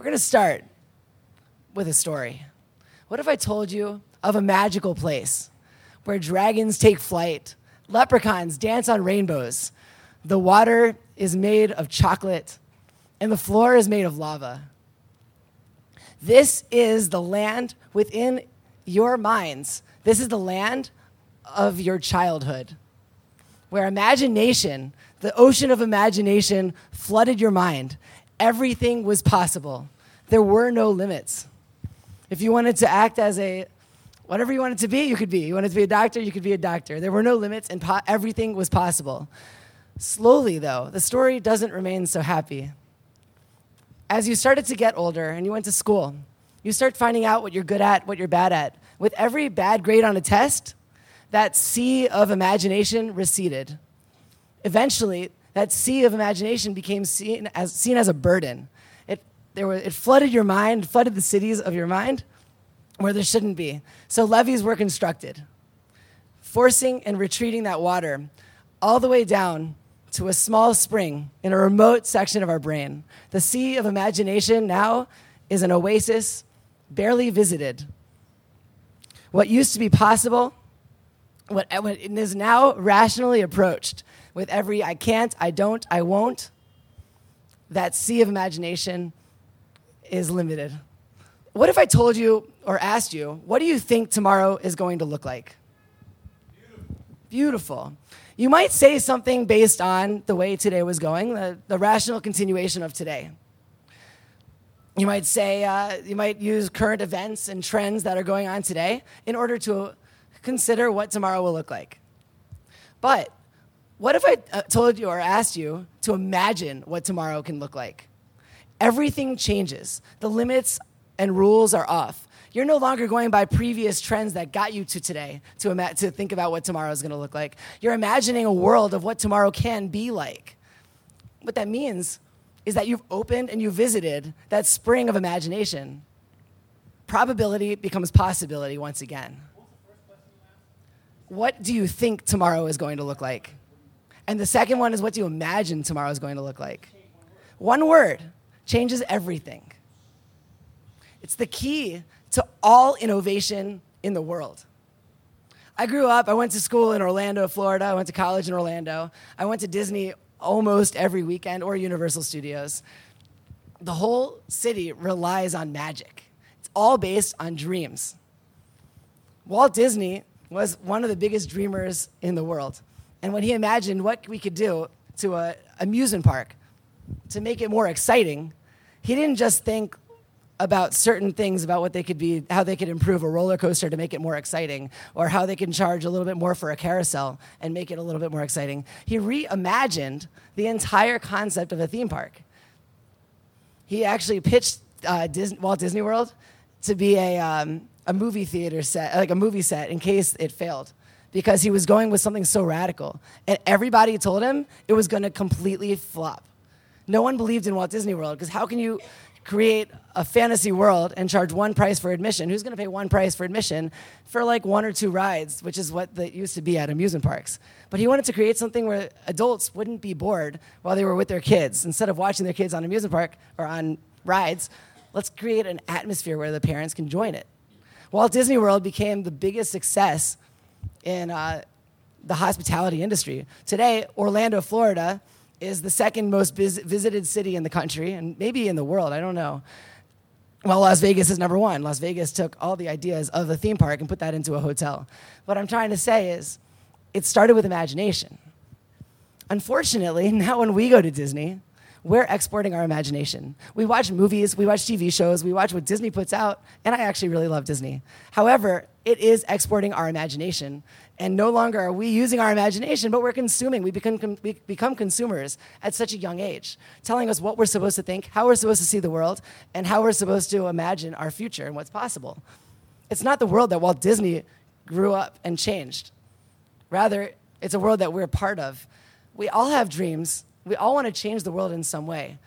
We're going to start with a story. What if I told you of a magical place where dragons take flight, leprechauns dance on rainbows, the water is made of chocolate, and the floor is made of lava? This is the land within your minds. This is the land of your childhood, where imagination, the ocean of imagination, flooded your mind everything was possible. There were no limits. If you wanted to act as a whatever you wanted to be, you could be. You wanted to be a doctor, you could be a doctor. There were no limits and po- everything was possible. Slowly, though, the story doesn't remain so happy. As you started to get older and you went to school, you start finding out what you're good at, what you're bad at. With every bad grade on a test, that sea of imagination receded. Eventually, that sea of imagination became seen as, seen as a burden. It, there were, it flooded your mind, flooded the cities of your mind where there shouldn't be. So levees were constructed, forcing and retreating that water all the way down to a small spring in a remote section of our brain. The sea of imagination now is an oasis barely visited. What used to be possible, what, what is now rationally approached, with every I can't, I don't, I won't, that sea of imagination is limited. What if I told you or asked you, what do you think tomorrow is going to look like? Beautiful. Beautiful. You might say something based on the way today was going, the, the rational continuation of today. You might say, uh, you might use current events and trends that are going on today in order to consider what tomorrow will look like. But what if I uh, told you or asked you to imagine what tomorrow can look like? Everything changes. The limits and rules are off. You're no longer going by previous trends that got you to today to, ima- to think about what tomorrow is going to look like. You're imagining a world of what tomorrow can be like. What that means is that you've opened and you visited that spring of imagination. Probability becomes possibility once again. What do you think tomorrow is going to look like? And the second one is what do you imagine tomorrow is going to look like? One word changes everything. It's the key to all innovation in the world. I grew up, I went to school in Orlando, Florida. I went to college in Orlando. I went to Disney almost every weekend or Universal Studios. The whole city relies on magic, it's all based on dreams. Walt Disney was one of the biggest dreamers in the world. And when he imagined what we could do to an amusement park to make it more exciting, he didn't just think about certain things about what they could be, how they could improve a roller coaster to make it more exciting, or how they can charge a little bit more for a carousel and make it a little bit more exciting. He reimagined the entire concept of a theme park. He actually pitched uh, Disney, Walt Disney World to be a, um, a movie theater set, like a movie set, in case it failed because he was going with something so radical. And everybody told him it was going to completely flop. No one believed in Walt Disney World because how can you create a fantasy world and charge one price for admission? Who's going to pay one price for admission for like one or two rides, which is what it used to be at amusement parks? But he wanted to create something where adults wouldn't be bored while they were with their kids. Instead of watching their kids on amusement park or on rides, let's create an atmosphere where the parents can join it. Walt Disney World became the biggest success in uh, the hospitality industry. Today, Orlando, Florida, is the second most vis- visited city in the country and maybe in the world. I don't know. Well, Las Vegas is number one. Las Vegas took all the ideas of the theme park and put that into a hotel. What I'm trying to say is, it started with imagination. Unfortunately, now when we go to Disney, we're exporting our imagination. We watch movies, we watch TV shows, we watch what Disney puts out, and I actually really love Disney. However, it is exporting our imagination, and no longer are we using our imagination, but we're consuming. We become, we become consumers at such a young age, telling us what we're supposed to think, how we're supposed to see the world, and how we're supposed to imagine our future and what's possible. It's not the world that Walt Disney grew up and changed. Rather, it's a world that we're part of. We all have dreams, we all want to change the world in some way.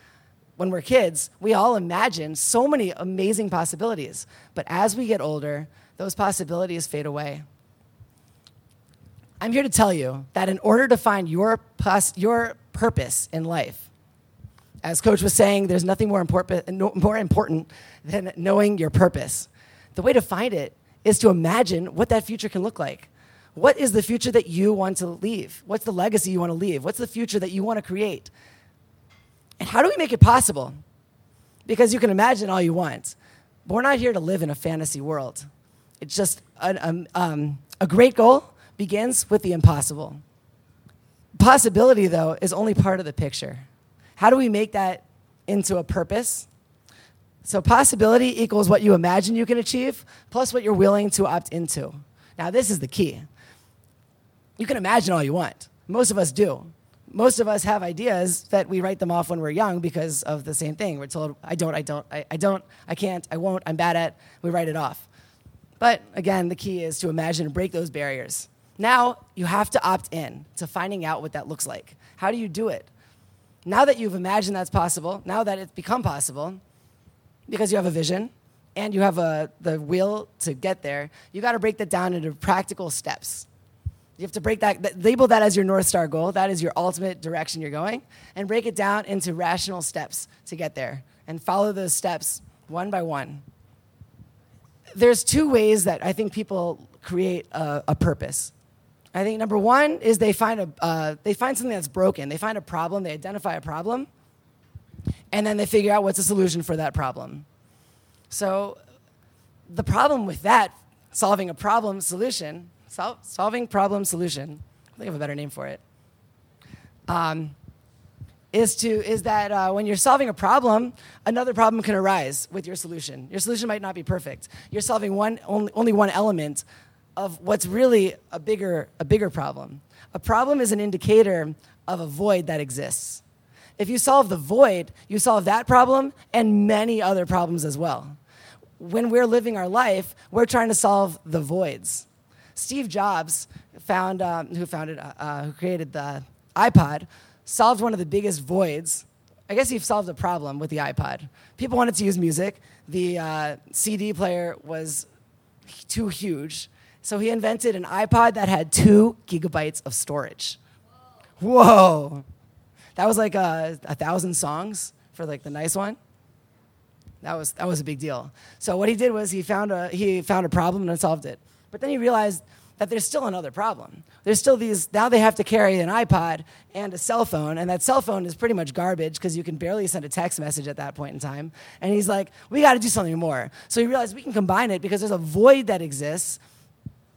When we're kids, we all imagine so many amazing possibilities. But as we get older, those possibilities fade away. I'm here to tell you that in order to find your, pos- your purpose in life, As Coach was saying, there's nothing more important, more important than knowing your purpose. The way to find it is to imagine what that future can look like. What is the future that you want to leave? What's the legacy you want to leave? What's the future that you want to create? And how do we make it possible? Because you can imagine all you want, but we're not here to live in a fantasy world. It's just an, um, um, a great goal begins with the impossible. Possibility, though, is only part of the picture. How do we make that into a purpose? So, possibility equals what you imagine you can achieve plus what you're willing to opt into. Now, this is the key. You can imagine all you want. Most of us do. Most of us have ideas that we write them off when we're young because of the same thing. We're told, I don't, I don't, I, I don't, I can't, I won't, I'm bad at, we write it off. But again, the key is to imagine and break those barriers. Now you have to opt in to finding out what that looks like. How do you do it? Now that you've imagined that's possible, now that it's become possible, because you have a vision and you have a, the will to get there, you got to break that down into practical steps. You have to break that, that, label that as your North Star goal. That is your ultimate direction you're going, and break it down into rational steps to get there and follow those steps one by one. There's two ways that I think people create a, a purpose. I think number one is they find a uh, they find something that's broken. They find a problem. They identify a problem, and then they figure out what's a solution for that problem. So, the problem with that, solving a problem solution, sol- solving problem solution. I think I have a better name for it. Um, is to is that uh, when you're solving a problem, another problem can arise with your solution. Your solution might not be perfect. You're solving one only, only one element of what's really a bigger, a bigger problem. A problem is an indicator of a void that exists. If you solve the void, you solve that problem and many other problems as well. When we're living our life, we're trying to solve the voids. Steve Jobs, found, um, who founded, uh, uh, who created the iPod, solved one of the biggest voids. I guess he solved a problem with the iPod. People wanted to use music. The uh, CD player was too huge. So he invented an iPod that had two gigabytes of storage. Whoa. That was like a, a thousand songs for like the nice one. That was, that was a big deal. So what he did was he found a, he found a problem and solved it. But then he realized that there's still another problem. There's still these, now they have to carry an iPod and a cell phone, and that cell phone is pretty much garbage because you can barely send a text message at that point in time. And he's like, we got to do something more. So he realized we can combine it because there's a void that exists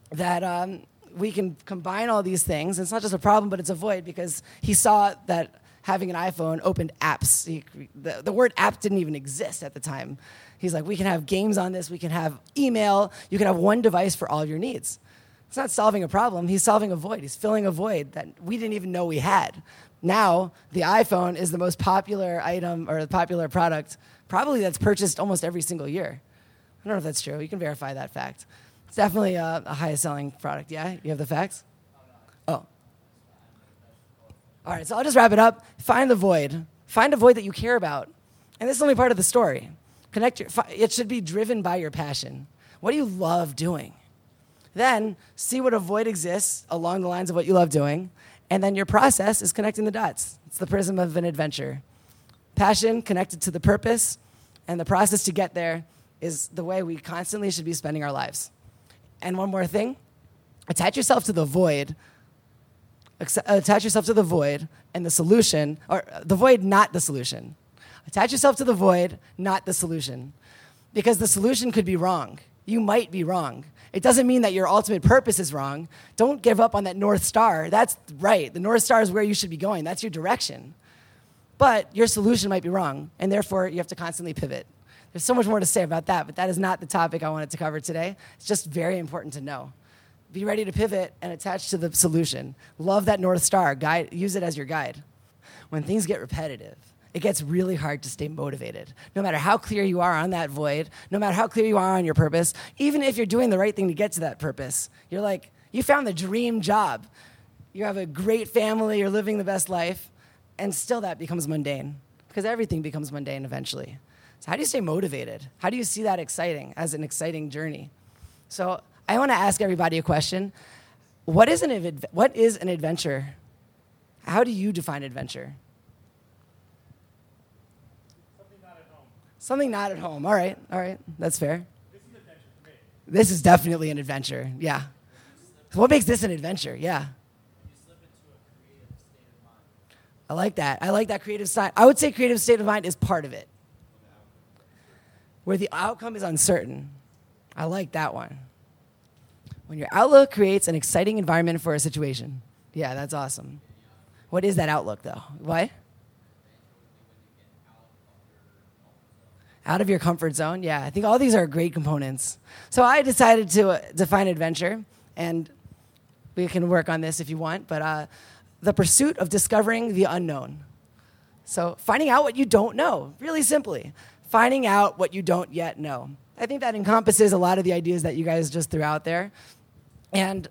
that um, we can combine all these things. It's not just a problem, but it's a void because he saw that having an iPhone opened apps. He, the, the word app didn't even exist at the time. He's like, we can have games on this, we can have email, you can have one device for all your needs. It's not solving a problem, he's solving a void. He's filling a void that we didn't even know we had. Now, the iPhone is the most popular item or the popular product, probably that's purchased almost every single year. I don't know if that's true. You can verify that fact. It's definitely a, a highest selling product. Yeah? You have the facts? Oh. All right, so I'll just wrap it up. Find the void. Find a void that you care about. And this is only part of the story. Connect your, it should be driven by your passion. What do you love doing? Then see what a void exists along the lines of what you love doing. And then your process is connecting the dots. It's the prism of an adventure. Passion connected to the purpose, and the process to get there is the way we constantly should be spending our lives. And one more thing attach yourself to the void. Attach yourself to the void and the solution, or the void, not the solution. Attach yourself to the void, not the solution. Because the solution could be wrong. You might be wrong. It doesn't mean that your ultimate purpose is wrong. Don't give up on that North Star. That's right. The North Star is where you should be going, that's your direction. But your solution might be wrong, and therefore you have to constantly pivot. There's so much more to say about that, but that is not the topic I wanted to cover today. It's just very important to know. Be ready to pivot and attach to the solution. Love that North Star. Guide, use it as your guide. When things get repetitive, it gets really hard to stay motivated. No matter how clear you are on that void, no matter how clear you are on your purpose, even if you're doing the right thing to get to that purpose, you're like, you found the dream job. You have a great family, you're living the best life, and still that becomes mundane because everything becomes mundane eventually. So, how do you stay motivated? How do you see that exciting as an exciting journey? So, I want to ask everybody a question. What is an, what is an adventure? How do you define adventure? Something not at home. All right, all right, that's fair. This is definitely an adventure. Yeah. what makes this an adventure? Yeah. I like that. I like that creative side. I would say creative state of mind is part of it. Where the outcome is uncertain. I like that one. When your outlook creates an exciting environment for a situation. Yeah, that's awesome. What is that outlook, though? What? Out of your comfort zone. Yeah, I think all these are great components. So I decided to uh, define adventure, and we can work on this if you want, but uh, the pursuit of discovering the unknown. So finding out what you don't know, really simply. Finding out what you don't yet know. I think that encompasses a lot of the ideas that you guys just threw out there. And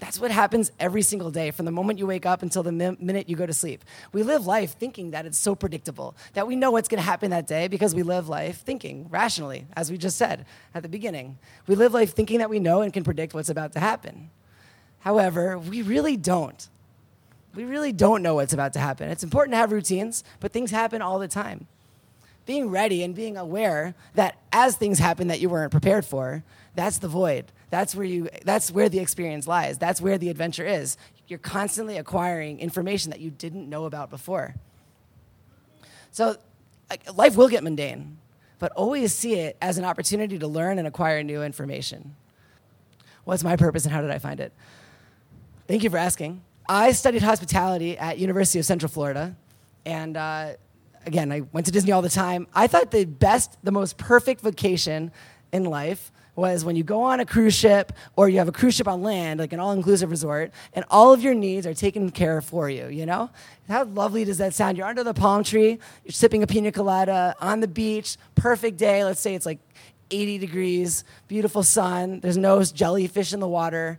that's what happens every single day from the moment you wake up until the mi- minute you go to sleep. We live life thinking that it's so predictable, that we know what's going to happen that day because we live life thinking rationally, as we just said at the beginning. We live life thinking that we know and can predict what's about to happen. However, we really don't. We really don't know what's about to happen. It's important to have routines, but things happen all the time. Being ready and being aware that as things happen that you weren't prepared for, that's the void. That's where you that's where the experience lies. That's where the adventure is. You're constantly acquiring information that you didn't know about before. So life will get mundane, but always see it as an opportunity to learn and acquire new information. What's my purpose and how did I find it? Thank you for asking. I studied hospitality at University of Central Florida, and uh, again, I went to Disney all the time. I thought the best, the most perfect vacation in life was when you go on a cruise ship or you have a cruise ship on land, like an all inclusive resort, and all of your needs are taken care of for you, you know? How lovely does that sound? You're under the palm tree, you're sipping a pina colada on the beach, perfect day. Let's say it's like 80 degrees, beautiful sun, there's no jellyfish in the water.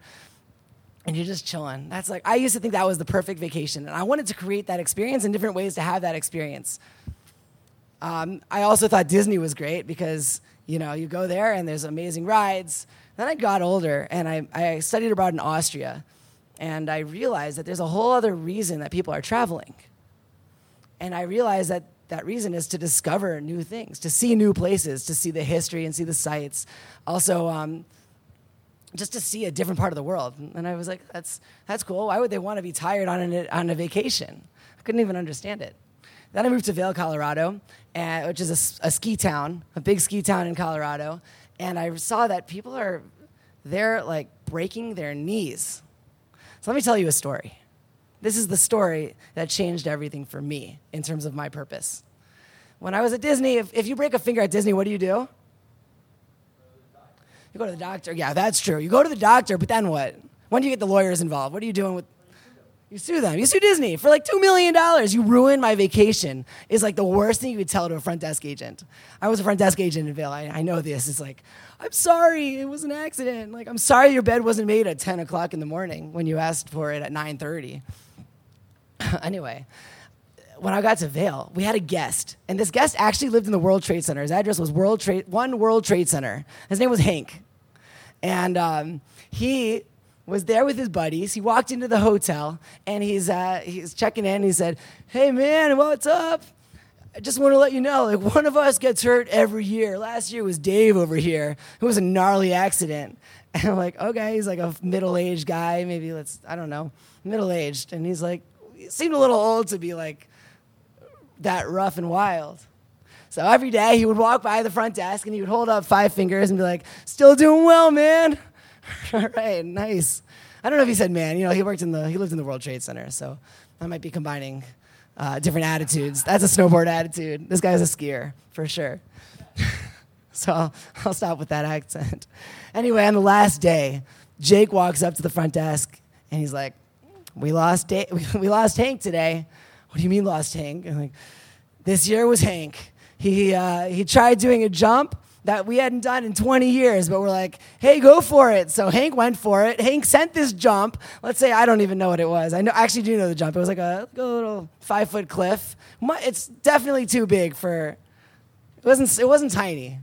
And you're just chilling. That's like, I used to think that was the perfect vacation. And I wanted to create that experience in different ways to have that experience. Um, I also thought Disney was great because you know, you go there and there's amazing rides. Then I got older and I, I studied abroad in Austria. And I realized that there's a whole other reason that people are traveling. And I realized that that reason is to discover new things, to see new places, to see the history and see the sights. Also, um, just to see a different part of the world. And I was like, that's, that's cool. Why would they want to be tired on, an, on a vacation? I couldn't even understand it. Then I moved to Vail, Colorado, and, which is a, a ski town, a big ski town in Colorado. And I saw that people are there like breaking their knees. So let me tell you a story. This is the story that changed everything for me in terms of my purpose. When I was at Disney, if, if you break a finger at Disney, what do you do? You go to the doctor. Yeah, that's true. You go to the doctor, but then what? When do you get the lawyers involved? What are you doing with you sue them. You sue Disney for like $2 million. You ruined my vacation is like the worst thing you could tell to a front desk agent. I was a front desk agent in Vail. I, I know this. It's like, I'm sorry, it was an accident. Like, I'm sorry your bed wasn't made at 10 o'clock in the morning when you asked for it at 9.30. anyway, when I got to Vail, we had a guest. And this guest actually lived in the World Trade Center. His address was World Trade, One World Trade Center. His name was Hank. And um, he was there with his buddies. He walked into the hotel and he's, uh, he's checking in. He said, Hey, man, what's up? I just want to let you know, like, one of us gets hurt every year. Last year was Dave over here. It was a gnarly accident. And I'm like, okay, he's like a middle aged guy, maybe let's, I don't know, middle aged. And he's like, he seemed a little old to be like that rough and wild. So every day he would walk by the front desk and he would hold up five fingers and be like, still doing well, man. All right, nice. I don't know if he said man. You know, he worked in the he lived in the World Trade Center, so I might be combining uh, different attitudes. That's a snowboard attitude. This guy's a skier for sure. so I'll, I'll stop with that accent. Anyway, on the last day, Jake walks up to the front desk and he's like, "We lost da- we lost Hank today." What do you mean lost Hank? I'm like, "This year was Hank. He uh, he tried doing a jump." that we hadn't done in 20 years, but we're like, hey, go for it. So Hank went for it. Hank sent this jump. Let's say I don't even know what it was. I know, I actually do know the jump. It was like a, a little five foot cliff. It's definitely too big for. It wasn't. It wasn't tiny.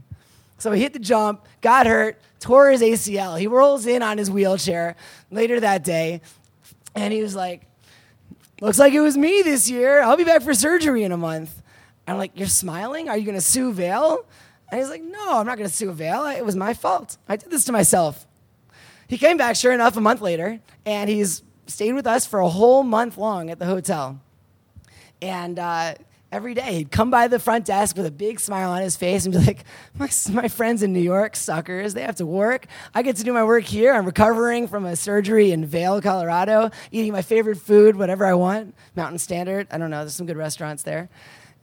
So he hit the jump, got hurt, tore his ACL. He rolls in on his wheelchair later that day, and he was like, "Looks like it was me this year. I'll be back for surgery in a month." I'm like, You're smiling? Are you going to sue Vail? And he's like, No, I'm not going to sue Vail. It was my fault. I did this to myself. He came back, sure enough, a month later, and he's stayed with us for a whole month long at the hotel. And uh, every day he'd come by the front desk with a big smile on his face and be like, my, my friends in New York, suckers, they have to work. I get to do my work here. I'm recovering from a surgery in Vail, Colorado, eating my favorite food, whatever I want. Mountain Standard. I don't know. There's some good restaurants there.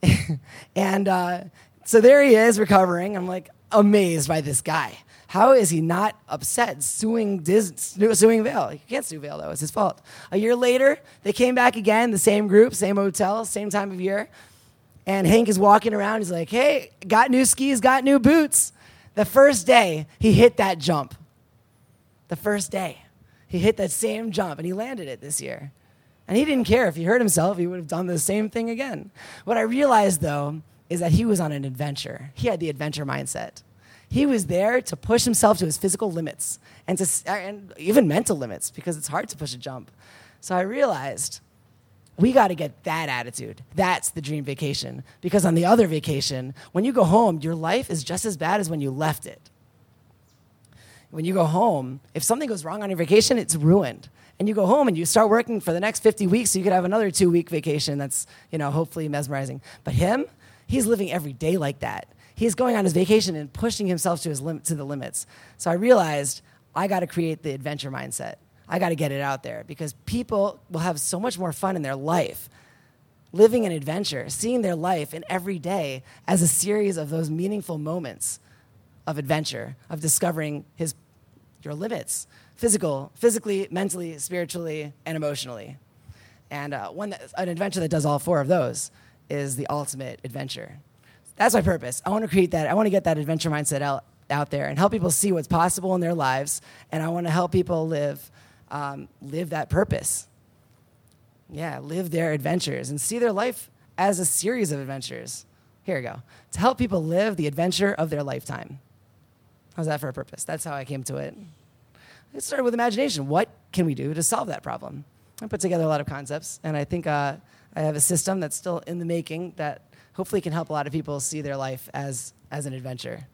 and uh, so there he is recovering. I'm like amazed by this guy. How is he not upset suing Disney, suing Vail? He can't sue Vail though; it's his fault. A year later, they came back again, the same group, same hotel, same time of year, and Hank is walking around. He's like, "Hey, got new skis, got new boots." The first day, he hit that jump. The first day, he hit that same jump, and he landed it this year. And he didn't care if he hurt himself; he would have done the same thing again. What I realized though is that he was on an adventure. He had the adventure mindset. He was there to push himself to his physical limits and, to, and even mental limits because it's hard to push a jump. So I realized we got to get that attitude. That's the dream vacation. Because on the other vacation, when you go home, your life is just as bad as when you left it. When you go home, if something goes wrong on your vacation, it's ruined. And you go home and you start working for the next 50 weeks, so you could have another two week vacation that's, you know, hopefully mesmerizing. But him, he's living every day like that he's going on his vacation and pushing himself to his lim- to the limits. So I realized I got to create the adventure mindset. I got to get it out there because people will have so much more fun in their life living an adventure, seeing their life in every day as a series of those meaningful moments of adventure, of discovering his your limits, physical, physically, mentally, spiritually, and emotionally. And uh, one that, an adventure that does all four of those is the ultimate adventure. That's my purpose. I want to create that. I want to get that adventure mindset out, out there and help people see what's possible in their lives. And I want to help people live, um, live that purpose. Yeah, live their adventures and see their life as a series of adventures. Here we go. To help people live the adventure of their lifetime. How's that for a purpose? That's how I came to it. It started with imagination. What can we do to solve that problem? I put together a lot of concepts, and I think uh, I have a system that's still in the making that hopefully can help a lot of people see their life as, as an adventure.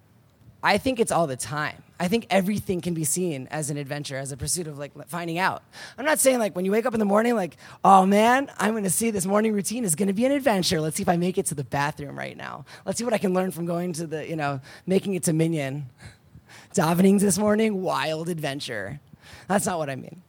I think it's all the time. I think everything can be seen as an adventure, as a pursuit of like finding out. I'm not saying like when you wake up in the morning, like, oh man, I'm gonna see this morning routine is gonna be an adventure. Let's see if I make it to the bathroom right now. Let's see what I can learn from going to the, you know, making it to Minyan. Davenings this morning, wild adventure. That's not what I mean.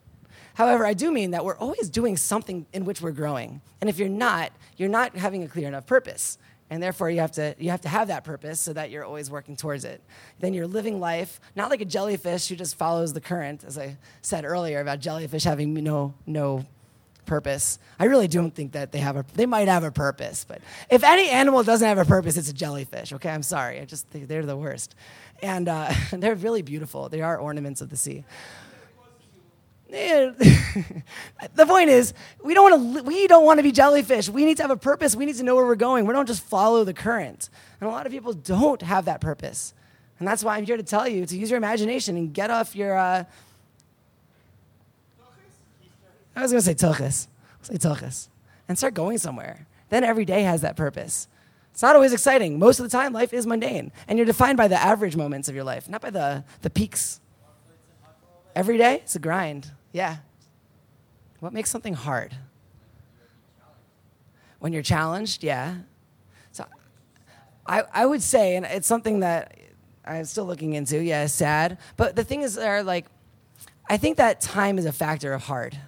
However, I do mean that we're always doing something in which we're growing. And if you're not, you're not having a clear enough purpose. And therefore, you have, to, you have to have that purpose so that you're always working towards it. Then you're living life, not like a jellyfish who just follows the current, as I said earlier about jellyfish having no, no purpose. I really don't think that they have a, they might have a purpose, but if any animal doesn't have a purpose, it's a jellyfish, okay? I'm sorry. I just they're the worst. And uh, they're really beautiful. They are ornaments of the sea. the point is, we don't want to. We don't want to be jellyfish. We need to have a purpose. We need to know where we're going. We don't just follow the current. And a lot of people don't have that purpose. And that's why I'm here to tell you to use your imagination and get off your. Uh, I was going to say tilchis. Say tilchis. And start going somewhere. Then every day has that purpose. It's not always exciting. Most of the time, life is mundane. And you're defined by the average moments of your life, not by the, the peaks. Every day, it's a grind. Yeah. What makes something hard? When you're challenged, yeah. So I, I would say, and it's something that I'm still looking into, yeah, sad. But the thing is, are like, I think that time is a factor of hard.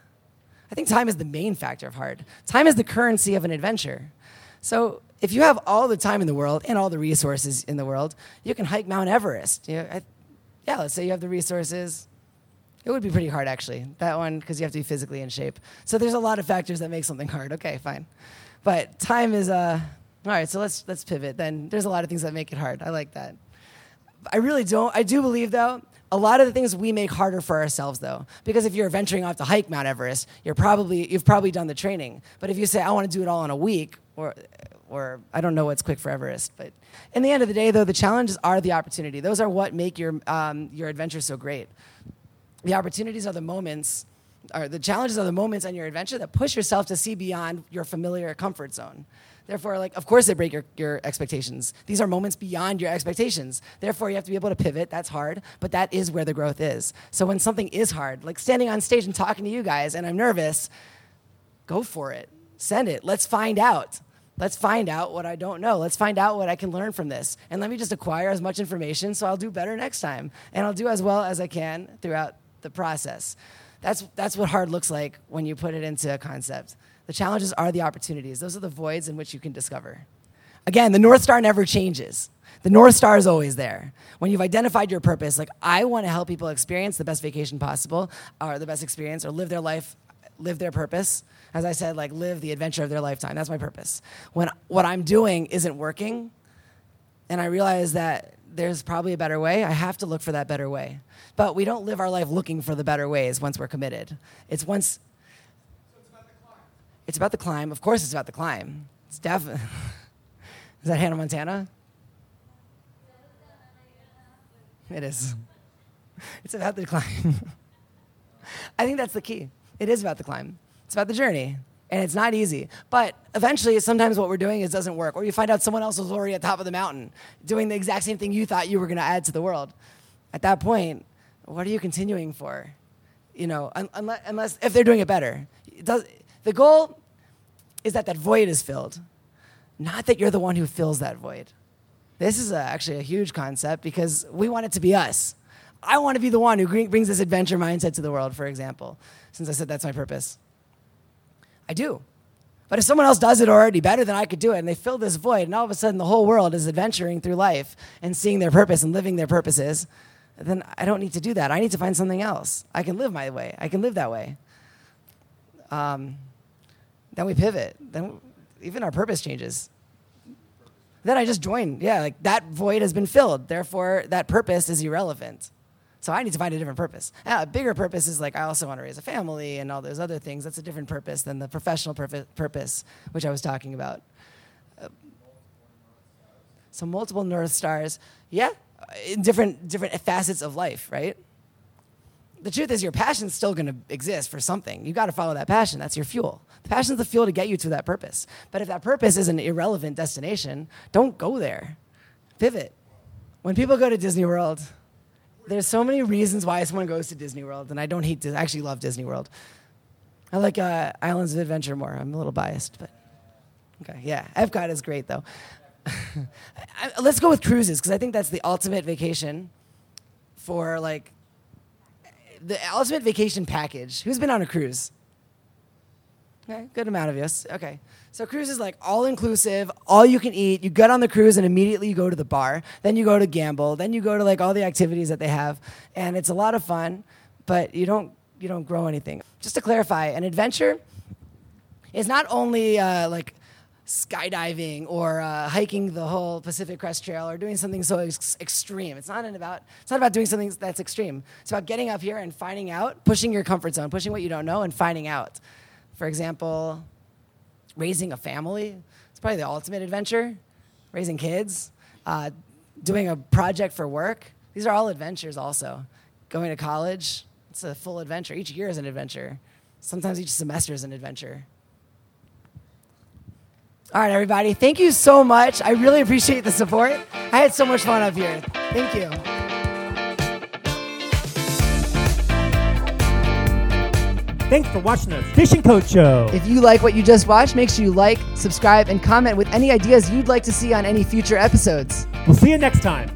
I think time is the main factor of hard. Time is the currency of an adventure. So if you have all the time in the world and all the resources in the world, you can hike Mount Everest. You know, I, yeah, let's say you have the resources, it would be pretty hard, actually, that one, because you have to be physically in shape. So there's a lot of factors that make something hard. Okay, fine. But time is, uh, all right, so let's, let's pivot. Then there's a lot of things that make it hard. I like that. I really don't, I do believe, though, a lot of the things we make harder for ourselves though because if you're venturing off to hike mount everest you're probably you've probably done the training but if you say i want to do it all in a week or or i don't know what's quick for everest but in the end of the day though the challenges are the opportunity those are what make your um, your adventure so great the opportunities are the moments, or the challenges are the moments on your adventure that push yourself to see beyond your familiar comfort zone. Therefore, like, of course, they break your, your expectations. These are moments beyond your expectations. Therefore, you have to be able to pivot. That's hard, but that is where the growth is. So when something is hard, like standing on stage and talking to you guys, and I'm nervous, go for it. Send it. Let's find out. Let's find out what I don't know. Let's find out what I can learn from this. And let me just acquire as much information so I'll do better next time. And I'll do as well as I can throughout the process. That's, that's what hard looks like when you put it into a concept. The challenges are the opportunities, those are the voids in which you can discover. Again, the North Star never changes. The North Star is always there. When you've identified your purpose, like I want to help people experience the best vacation possible, or the best experience, or live their life, live their purpose. As I said, like live the adventure of their lifetime. That's my purpose. When what I'm doing isn't working, and I realize that there's probably a better way, I have to look for that better way. But we don't live our life looking for the better ways once we're committed. It's once. it's about the climb. Of course, it's about the climb. It's definitely. is that Hannah Montana? It is. It's about the climb. I think that's the key. It is about the climb. It's about the journey. And it's not easy. But eventually, sometimes what we're doing is doesn't work. Or you find out someone else was already at the top of the mountain doing the exact same thing you thought you were going to add to the world. At that point, what are you continuing for? You know, un- unless, unless if they're doing it better. It does, the goal is that that void is filled, not that you're the one who fills that void. This is a, actually a huge concept because we want it to be us. I want to be the one who brings this adventure mindset to the world, for example, since I said that's my purpose. I do. But if someone else does it already better than I could do it, and they fill this void, and all of a sudden the whole world is adventuring through life and seeing their purpose and living their purposes, then I don't need to do that. I need to find something else. I can live my way. I can live that way. Um, then we pivot. Then even our purpose changes. Then I just join. Yeah, like that void has been filled. Therefore, that purpose is irrelevant. So I need to find a different purpose. a bigger purpose is like I also want to raise a family and all those other things. That's a different purpose than the professional purpose, which I was talking about. Uh, so multiple north stars, yeah, in different different facets of life, right? The truth is, your passion's still going to exist for something. You got to follow that passion. That's your fuel. The passion's the fuel to get you to that purpose. But if that purpose is an irrelevant destination, don't go there. Pivot. When people go to Disney World, there's so many reasons why someone goes to Disney World, and I don't hate. I actually love Disney World. I like uh, Islands of Adventure more. I'm a little biased, but okay, yeah. Epcot is great though. Let's go with cruises because I think that's the ultimate vacation for like the ultimate vacation package. Who's been on a cruise? Okay, good amount of us. Okay. So cruise is like all inclusive, all you can eat. You get on the cruise and immediately you go to the bar. Then you go to gamble. Then you go to like all the activities that they have, and it's a lot of fun. But you don't you don't grow anything. Just to clarify, an adventure is not only uh, like skydiving or uh, hiking the whole Pacific Crest Trail or doing something so ex- extreme. It's not about it's not about doing something that's extreme. It's about getting up here and finding out, pushing your comfort zone, pushing what you don't know, and finding out. For example, raising a family. It's probably the ultimate adventure. Raising kids, uh, doing a project for work. These are all adventures, also. Going to college, it's a full adventure. Each year is an adventure. Sometimes each semester is an adventure. All right, everybody. Thank you so much. I really appreciate the support. I had so much fun up here. Thank you. Thanks for watching the Fishing Coach Show. If you like what you just watched, make sure you like, subscribe, and comment with any ideas you'd like to see on any future episodes. We'll see you next time.